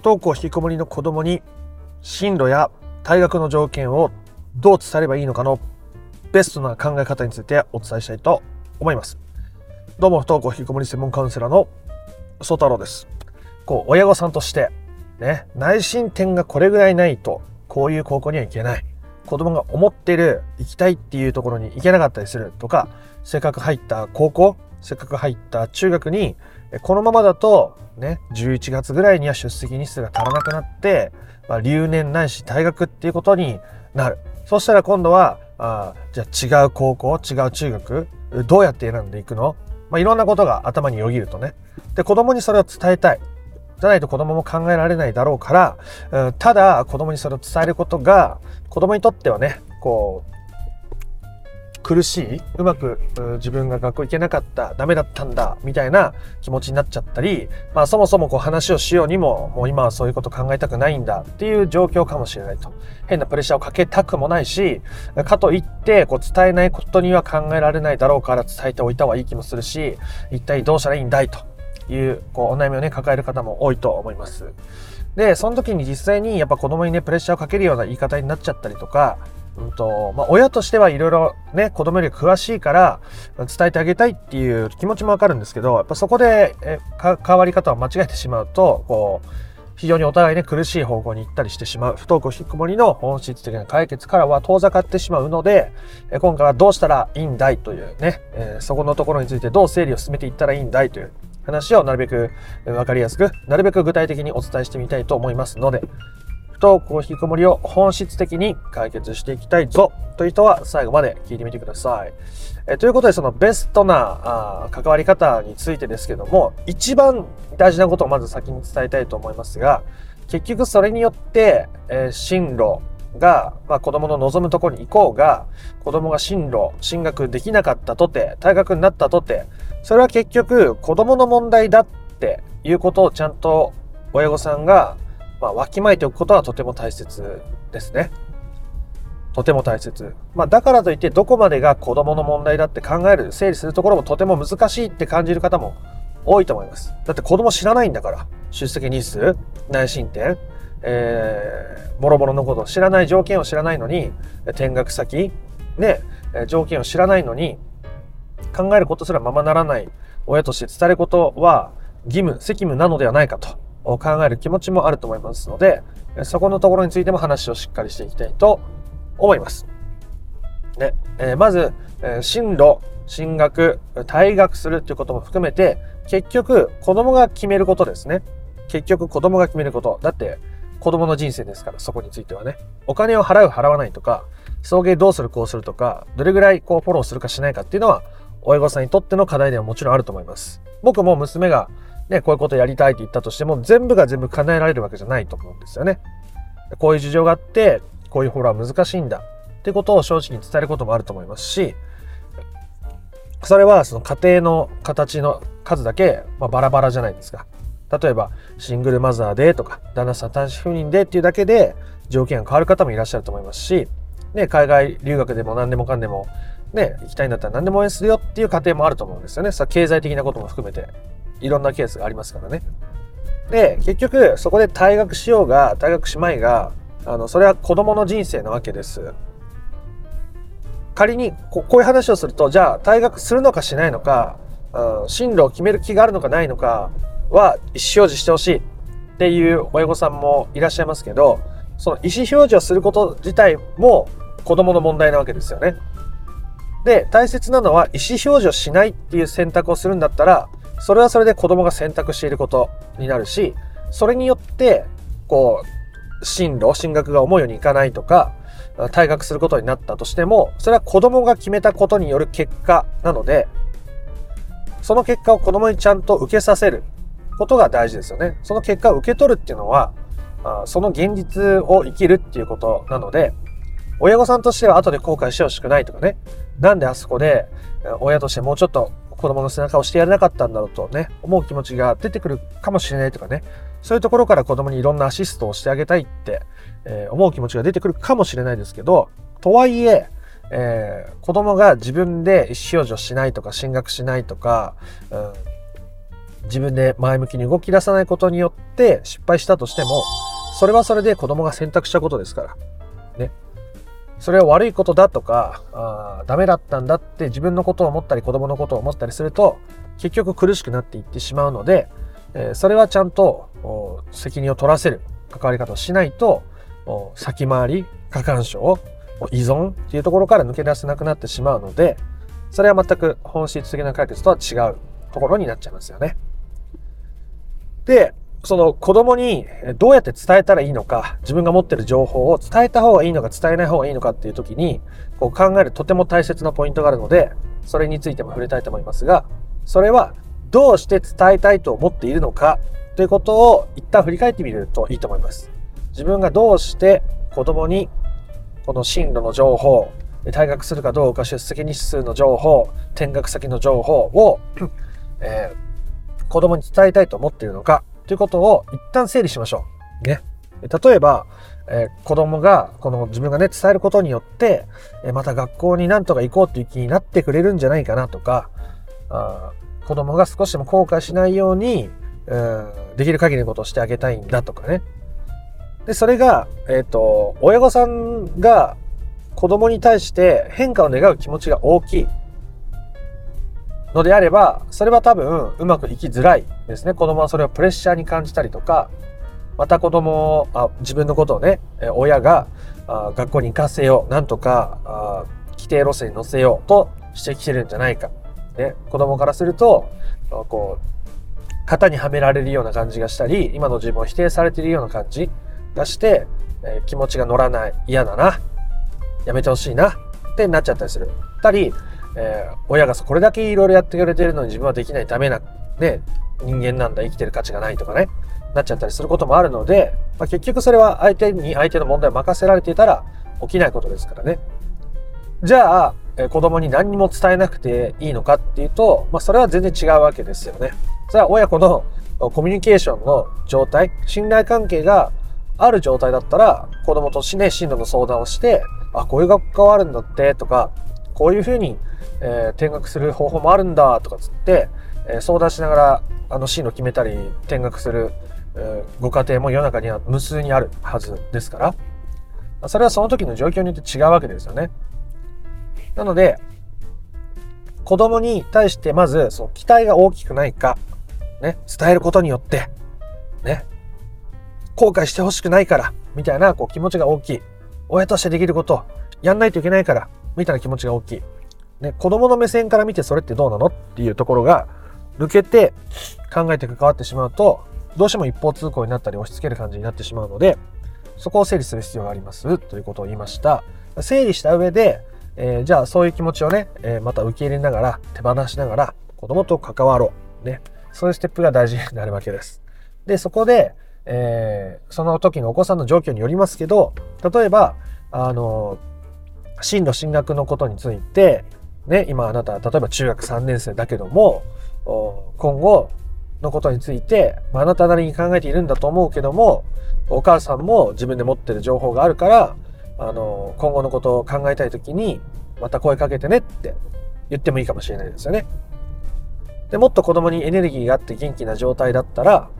不登校引きこもりの子供に進路や退学の条件をどう伝えればいいのかのベストな考え方についてお伝えしたいと思います。どうも不登校引きこもり専門カウンセラーの曽太郎です。こう親御さんとしてね内申点がこれぐらいないとこういう高校には行けない。子供が思ってる行きたいっていうところに行けなかったりするとかせっかく入った高校せっかく入った中学にこのままだとね11月ぐらいには出席日数が足らなくなって、まあ、留年ないし退学っていうことになる。そしたら今度はあじゃあ違う高校違う中学どうやって選んでいくの、まあ、いろんなことが頭によぎるとね。で子供にそれを伝えたい。じゃないと子供も考えられないだろうから、う、ただ子供にそれを伝えることが子供にとってはねこう苦しいうまく自分が学校行けなかったダメだったんだみたいな気持ちになっちゃったり、まあ、そもそもこう話をしようにももう今はそういうこと考えたくないんだっていう状況かもしれないと変なプレッシャーをかけたくもないしかといってこう伝えないことには考えられないだろうから伝えておいた方がいい気もするし一体どうしたらいいんだいというこうお悩みをね抱える方も多いと思います。でその時に実際にやっぱ子供にねプレッシャーをかけるような言い方になっちゃったりとかうんとまあ、親としてはいろいろね子供より詳しいから伝えてあげたいっていう気持ちもわかるんですけどやっぱそこでえ変わり方を間違えてしまうとこう非常にお互いね苦しい方向に行ったりしてしまう。不登校引きこもりの本質的な解決からは遠ざかってしまうので今回はどうしたらいいんだいというね、えー、そこのところについてどう整理を進めていったらいいんだいという話をなるべく分かりやすくなるべく具体的にお伝えしてみたいと思いますので不登校引きこもりを本質的に解決していきたいぞという人は最後まで聞いてみてください。えということでそのベストなあ関わり方についてですけども一番大事なことをまず先に伝えたいと思いますが結局それによって、えー、進路が、まあ、子供の望むところに行こうが子供が進路進学できなかったとて退学になったとてそれは結局子供の問題だっていうことをちゃんと親御さんがまあ、わきまえておくことはとても大切ですね。とても大切。まあ、だからといってどこまでが子供の問題だって考える、整理するところもとても難しいって感じる方も多いと思います。だって子供知らないんだから。出席日数、内申点、えー、もろもろのこと知らない条件を知らないのに、転学先、ね、条件を知らないのに、考えることすらままならない親として伝えることは義務、責務なのではないかと考える気持ちもあると思いますので、そこのところについても話をしっかりしていきたいと思います。ねえー、まず、えー、進路、進学、退学するということも含めて、結局子供が決めることですね。結局子供が決めること。だって子供の人生ですから、そこについてはね。お金を払う、払わないとか、送迎どうする、こうするとか、どれぐらいこうフォローするかしないかっていうのは、親御さんにとっての課題ではもちろんあると思います。僕も娘がね、こういうことやりたいって言ったとしても、全部が全部叶えられるわけじゃないと思うんですよね。こういう事情があって、こういうフォローは難しいんだってことを正直に伝えることもあると思いますし、それはその家庭の形の数だけ、まあ、バラバラじゃないですか。例えば、シングルマザーでとか、旦那さん単身赴任でっていうだけで条件が変わる方もいらっしゃると思いますし、ね、海外留学でも何でもかんでも、ね、行きたいんだったら何でも応援するよっていう家庭もあると思うんですよね。さ経済的なことも含めて。いろんなケースがありますからね。で、結局、そこで退学しようが、退学しまいが、あの、それは子供の人生なわけです。仮にこ、こういう話をすると、じゃあ、退学するのかしないのか、進路を決める気があるのかないのかは、意思表示してほしいっていう親御さんもいらっしゃいますけど、その意思表示をすること自体も子供の問題なわけですよね。で、大切なのは意思表示をしないっていう選択をするんだったら、それはそれで子供が選択していることになるし、それによって、こう、進路、進学が思うようにいかないとか、退学することになったとしても、それは子供が決めたことによる結果なので、その結果を子供にちゃんと受けさせることが大事ですよね。その結果を受け取るっていうのは、その現実を生きるっていうことなので、親御さんとしては後で後悔してほしくないとかね、なんであそこで親としてもうちょっと子供の背中を押してやれなかったんだろうとね、思う気持ちが出てくるかもしれないとかね、そういうところから子供にいろんなアシストをしてあげたいって、えー、思う気持ちが出てくるかもしれないですけど、とはいえ、えー、子供が自分で意思表示をしないとか進学しないとか、うん、自分で前向きに動き出さないことによって失敗したとしても、それはそれで子供が選択したことですから。ね。それは悪いことだとか、あダメだったんだって自分のことを思ったり子供のことを思ったりすると、結局苦しくなっていってしまうので、え、それはちゃんと責任を取らせる関わり方をしないと、先回り、過干渉、依存っていうところから抜け出せなくなってしまうので、それは全く本質的な解決とは違うところになっちゃいますよね。で、その子供にどうやって伝えたらいいのか、自分が持ってる情報を伝えた方がいいのか伝えない方がいいのかっていう時に、こう考えるとても大切なポイントがあるので、それについても触れたいと思いますが、それはどうして伝えたいと思っているのかということを一旦振り返ってみるといいと思います。自分がどうして子供にこの進路の情報、退学するかどうか出席日数の情報、転学先の情報を、えー、子供に伝えたいと思っているのかということを一旦整理しましょう。ね。例えば、えー、子供が、この自分がね、伝えることによって、え、また学校になんとか行こうっていう気になってくれるんじゃないかなとか、あ子供が少しでも後悔しないように、うん、できる限りのことをしてあげたいんだとかね。で、それが、えっ、ー、と、親御さんが子供に対して変化を願う気持ちが大きいのであれば、それは多分うまくいきづらいですね。子供はそれをプレッシャーに感じたりとか、また子供をあ自分のことをね、親があ学校に行かせよう、なんとかあ規定路線に乗せようとしてきてるんじゃないか。ね、子供からすると、こう、型にはめられるような感じがしたり、今の自分を否定されているような感じがして、えー、気持ちが乗らない、嫌だな、やめてほしいな、ってなっちゃったりする。たり、えー、親がこれだけいろいろやってくれてるのに自分はできないダメな、ね、人間なんだ、生きてる価値がないとかね、なっちゃったりすることもあるので、まあ、結局それは相手に相手の問題を任せられていたら起きないことですからね。じゃあ、えー、子供に何にも伝えなくていいのかっていうと、まあ、それは全然違うわけですよね。それは親子のコミュニケーションの状態、信頼関係がある状態だったら、子供としね、進路の相談をして、あ、こういう学科はあるんだって、とか、こういうふうに、えー、転学する方法もあるんだ、とかつって、えー、相談しながら、あの、進路決めたり、転学する、えー、ご家庭も世の中には無数にあるはずですから、それはその時の状況によって違うわけですよね。なので、子供に対してまず、その期待が大きくないか、ね、伝えることによって、ね、後悔してほしくないから、みたいなこう気持ちが大きい。親としてできること、やんないといけないから、みたいな気持ちが大きい。ね、子供の目線から見てそれってどうなのっていうところが抜けて考えて関わってしまうと、どうしても一方通行になったり押し付ける感じになってしまうので、そこを整理する必要がありますということを言いました。整理した上で、えー、じゃあそういう気持ちをね、えー、また受け入れながら、手放しながら、子供と関わろう。ね。そういうステップが大事になるわけです。で、そこで、えー、その時のお子さんの状況によりますけど、例えば、あの、進路進学のことについて、ね、今あなた、例えば中学3年生だけども、今後のことについて、まあ、なたなりに考えているんだと思うけども、お母さんも自分で持ってる情報があるから、あの、今後のことを考えたいときに、また声かけてねって言ってもいいかもしれないですよね。で、もっと子供にエネルギーがあって元気な状態だったら、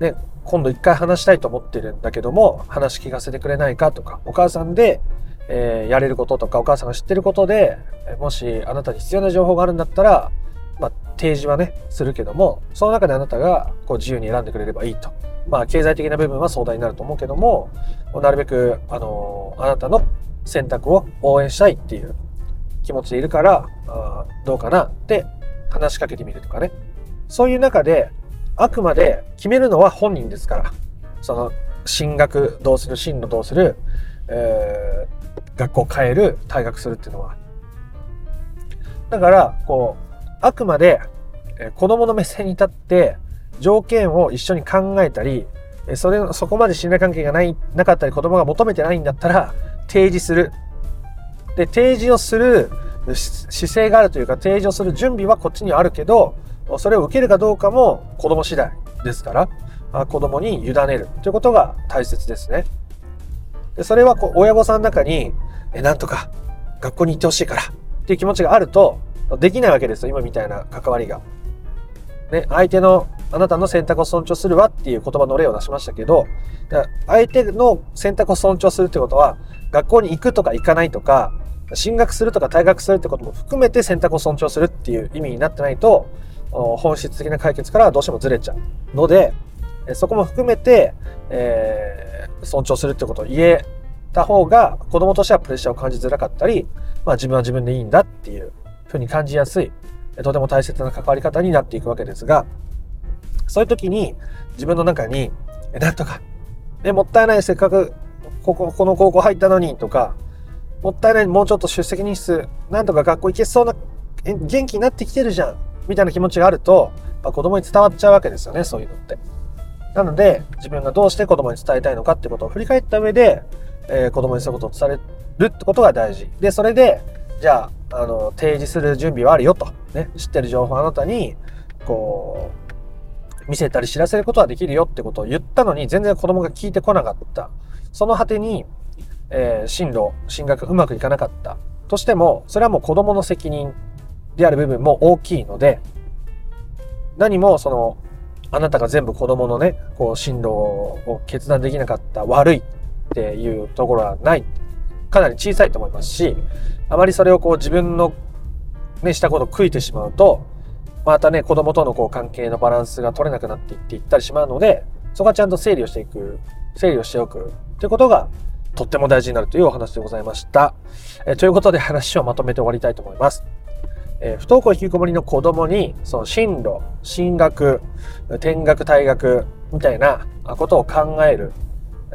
ね、今度一回話したいと思ってるんだけども、話聞かせてくれないかとか、お母さんで、えー、やれることとか、お母さんが知ってることで、もしあなたに必要な情報があるんだったら、まあ、提示はね、するけども、その中であなたがこう自由に選んでくれればいいと。まあ、経済的な部分は相談になると思うけども、なるべく、あのあなたの選択を応援したいっていう気持ちでいるから、あどうかなって話しかけてみるとかね。そういう中で、あくまで決めるのは本人ですから。その、進学どうする、進路どうする、えー、学校を変える、退学するっていうのは。だから、こう、あくまで、えー、子供の目線に立って、条件を一緒に考えたり、それ、そこまで信頼関係がない、なかったり子供が求めてないんだったら、提示する。で、提示をする姿勢があるというか、提示をする準備はこっちにあるけど、それを受けるかどうかも子供次第ですから、子供に委ねるということが大切ですね。でそれはこう親御さんの中に、え、なんとか学校に行ってほしいからっていう気持ちがあると、できないわけですよ、今みたいな関わりが。ね、相手の、あなたの選択を尊重するわっていう言葉の例を出しましたけど、相手の選択を尊重するってことは、学校に行くとか行かないとか、進学するとか退学するってことも含めて選択を尊重するっていう意味になってないと、本質的な解決からどうしてもずれちゃうので、そこも含めて、えー、尊重するってことを言えた方が子供としてはプレッシャーを感じづらかったり、まあ自分は自分でいいんだっていうふうに感じやすい、とても大切な関わり方になっていくわけですが、そういう時に自分の中に、え、なんとか、え、もったいない、せっかくここ、この高校入ったのにとか、もったいない、もうちょっと出席日数、なんとか学校行けそうな、元気になってきてるじゃん、みたいな気持ちがあると、まあ、子供に伝わっちゃうわけですよね、そういうのって。なので、自分がどうして子供に伝えたいのかってことを振り返った上で、えー、子供にそういうことを伝えるってことが大事。で、それで、じゃあ、あの、提示する準備はあるよと。ね、知ってる情報あなたに、こう、見せたり知らせることはできるよってことを言ったのに、全然子供が聞いてこなかった。その果てに、えー、進路、進学うまくいかなかったとしても、それはもう子供の責任である部分も大きいので、何もその、あなたが全部子供のね、こう進路を決断できなかった悪いっていうところはない。かなり小さいと思いますし、あまりそれをこう自分のね、したことを悔いてしまうと、またね、子供とのこう関係のバランスが取れなくなっていっていったりしまうので、そこはちゃんと整理をしていく、整理をしておくということがとっても大事になるというお話でございました。えということで話をまとめて終わりたいと思います。え不登校引きこもりの子供に、その進路、進学、転学、退学みたいなことを考える。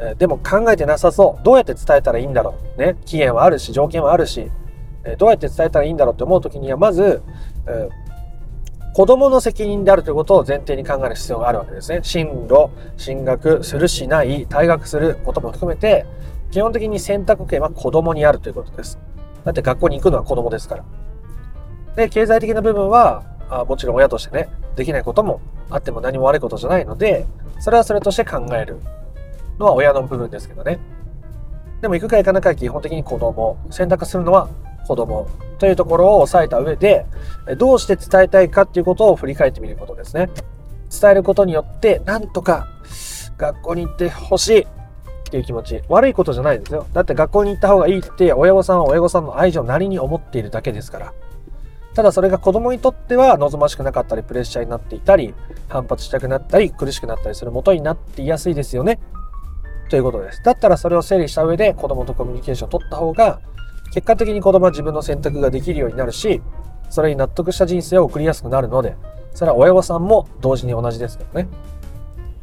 えでも考えてなさそう。どうやって伝えたらいいんだろう。ね。期限はあるし、条件はあるし、えどうやって伝えたらいいんだろうって思うときには、まず、え子供の責任であるということを前提に考える必要があるわけですね。進路、進学するしない、退学することも含めて、基本的に選択権は子供にあるということです。だって学校に行くのは子供ですから。で、経済的な部分は、あもちろん親としてね、できないこともあっても何も悪いことじゃないので、それはそれとして考えるのは親の部分ですけどね。でも行くか行かないか基本的に子供。選択するのは子供というところを押さえた上で、どうして伝えたいかっていうことを振り返ってみることですね。伝えることによって、なんとか学校に行ってほしいっていう気持ち。悪いことじゃないですよ。だって学校に行った方がいいって親御さんは親御さんの愛情なりに思っているだけですから。ただそれが子供にとっては望ましくなかったり、プレッシャーになっていたり、反発したくなったり、苦しくなったりする元になっていやすいですよね。ということです。だったらそれを整理した上で子供とコミュニケーションを取った方が、結果的に子供は自分の選択ができるようになるし、それに納得した人生を送りやすくなるので、それは親御さんも同時に同じですけどね。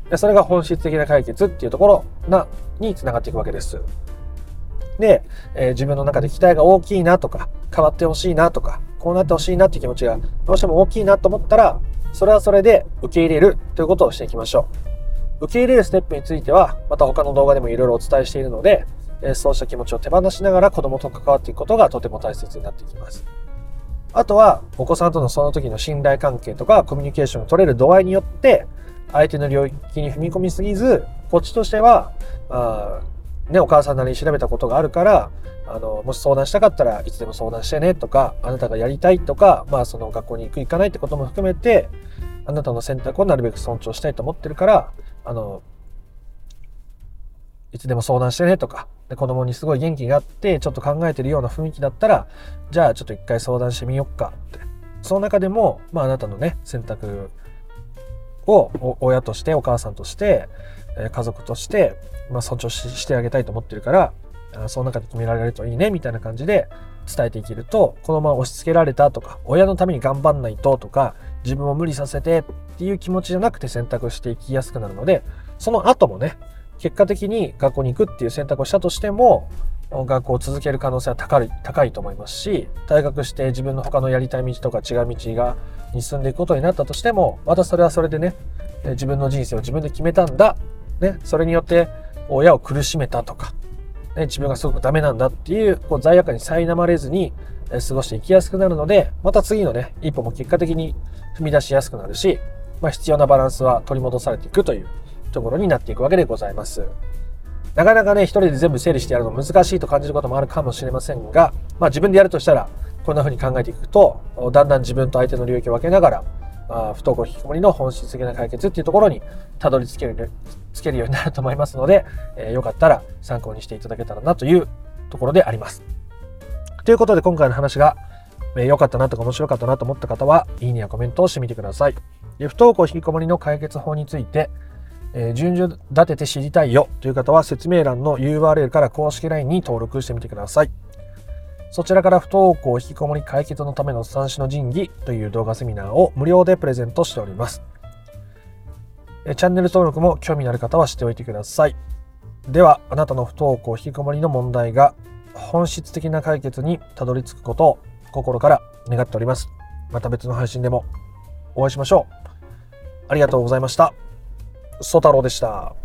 でそれが本質的な解決っていうところな、につながっていくわけです。で、えー、自分の中で期待が大きいなとか、変わってほしいなとか、こうなってほしいなっていう気持ちがどうしても大きいなと思ったら、それはそれで受け入れるということをしていきましょう。受け入れるステップについては、また他の動画でもいろいろお伝えしているので、そうした気持ちを手放しながら子供と関わっていくことがとても大切になってきます。あとは、お子さんとのその時の信頼関係とかコミュニケーションを取れる度合いによって、相手の領域に踏み込みすぎず、こっちとしては、あね、お母さんなりに調べたことがあるから、あの、もし相談したかったらいつでも相談してねとか、あなたがやりたいとか、まあその学校に行く行かないってことも含めて、あなたの選択をなるべく尊重したいと思ってるから、あの、いつでも相談してねとか、で子供にすごい元気があって、ちょっと考えてるような雰囲気だったら、じゃあちょっと一回相談してみよっかって。その中でも、まああなたのね、選択を親としてお母さんとして家族として、まあ、尊重してあげたいと思ってるからその中で決められるといいねみたいな感じで伝えていけるとこのまま押し付けられたとか親のために頑張んないととか自分を無理させてっていう気持ちじゃなくて選択していきやすくなるのでその後もね結果的に学校に行くっていう選択をしたとしても学校を続ける可能性は高い高いと思いますし退学して自分の他のやりたい道とか違う道がに進んでいくことになったとしてもまたそれはそれでね自分の人生を自分で決めたんだ、ね、それによって親を苦しめたとか、ね、自分がすごくダメなんだっていうこう罪悪感に苛まれずに過ごしていきやすくなるのでまた次のね一歩も結果的に踏み出しやすくなるし、まあ、必要なバランスは取り戻されていくというところになっていくわけでございます。なかなかね、一人で全部整理してやるの難しいと感じることもあるかもしれませんが、まあ自分でやるとしたら、こんな風に考えていくと、だんだん自分と相手の領域を分けながら、あ不登校引きこもりの本質的な解決っていうところにたどり着けるつけるようになると思いますので、えー、よかったら参考にしていただけたらなというところであります。ということで今回の話が良、えー、かったなとか面白かったなと思った方は、いいねやコメントをしてみてください。で不登校引きこもりの解決法について、えー、順序立てて知りたいよという方は説明欄の URL から公式 LINE に登録してみてください。そちらから不登校引きこもり解決のための三種の神器という動画セミナーを無料でプレゼントしております。チャンネル登録も興味のある方はしておいてください。では、あなたの不登校引きこもりの問題が本質的な解決にたどり着くことを心から願っております。また別の配信でもお会いしましょう。ありがとうございました。ソ太郎でした。